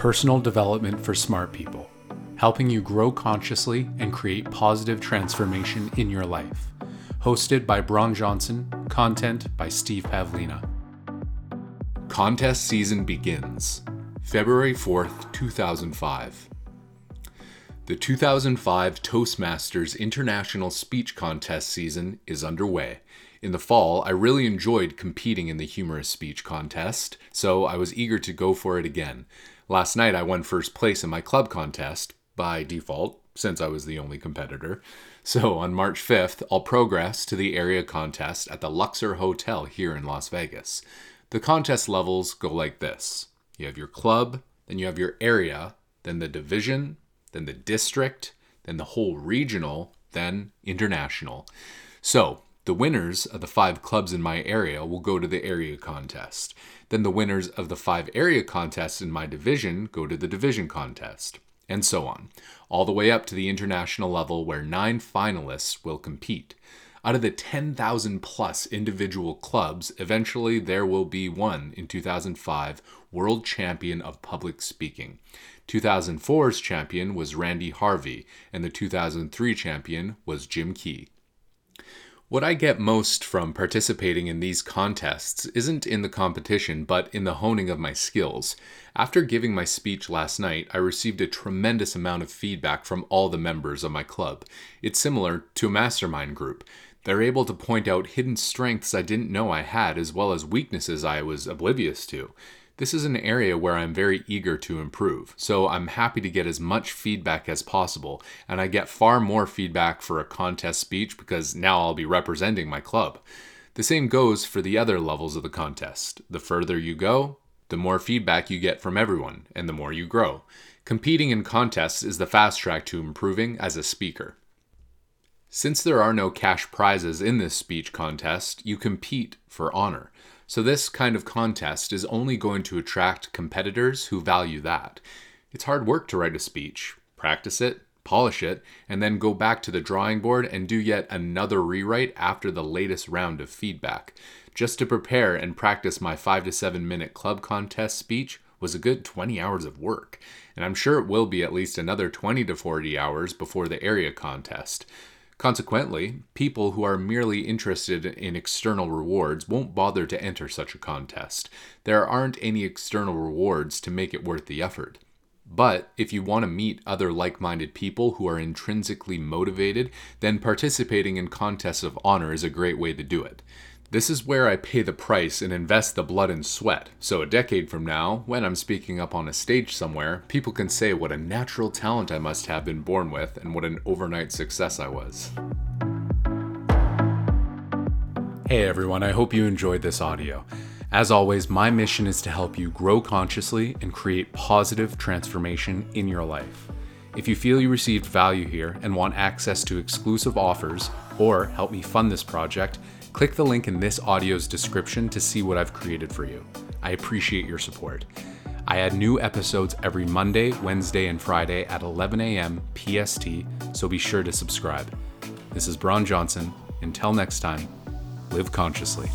personal development for smart people, helping you grow consciously and create positive transformation in your life. Hosted by Bron Johnson, content by Steve Pavlina. Contest season begins February 4th, 2005. The 2005 Toastmasters International Speech Contest season is underway. In the fall, I really enjoyed competing in the humorous speech contest, so I was eager to go for it again. Last night, I won first place in my club contest, by default, since I was the only competitor. So on March 5th, I'll progress to the area contest at the Luxor Hotel here in Las Vegas. The contest levels go like this you have your club, then you have your area, then the division, then the district, then the whole regional, then international. So, the winners of the five clubs in my area will go to the area contest. Then the winners of the five area contests in my division go to the division contest, and so on, all the way up to the international level where nine finalists will compete. Out of the 10,000 plus individual clubs, eventually there will be one in 2005 world champion of public speaking. 2004's champion was Randy Harvey, and the 2003 champion was Jim Key. What I get most from participating in these contests isn't in the competition, but in the honing of my skills. After giving my speech last night, I received a tremendous amount of feedback from all the members of my club. It's similar to a mastermind group. They're able to point out hidden strengths I didn't know I had, as well as weaknesses I was oblivious to. This is an area where I'm very eager to improve, so I'm happy to get as much feedback as possible, and I get far more feedback for a contest speech because now I'll be representing my club. The same goes for the other levels of the contest. The further you go, the more feedback you get from everyone, and the more you grow. Competing in contests is the fast track to improving as a speaker. Since there are no cash prizes in this speech contest, you compete for honor. So, this kind of contest is only going to attract competitors who value that. It's hard work to write a speech, practice it, polish it, and then go back to the drawing board and do yet another rewrite after the latest round of feedback. Just to prepare and practice my 5 to 7 minute club contest speech was a good 20 hours of work, and I'm sure it will be at least another 20 to 40 hours before the area contest. Consequently, people who are merely interested in external rewards won't bother to enter such a contest. There aren't any external rewards to make it worth the effort. But if you want to meet other like minded people who are intrinsically motivated, then participating in contests of honor is a great way to do it. This is where I pay the price and invest the blood and sweat. So, a decade from now, when I'm speaking up on a stage somewhere, people can say what a natural talent I must have been born with and what an overnight success I was. Hey everyone, I hope you enjoyed this audio. As always, my mission is to help you grow consciously and create positive transformation in your life. If you feel you received value here and want access to exclusive offers or help me fund this project, Click the link in this audio's description to see what I've created for you. I appreciate your support. I add new episodes every Monday, Wednesday, and Friday at 11 a.m. PST, so be sure to subscribe. This is Bron Johnson. Until next time, live consciously.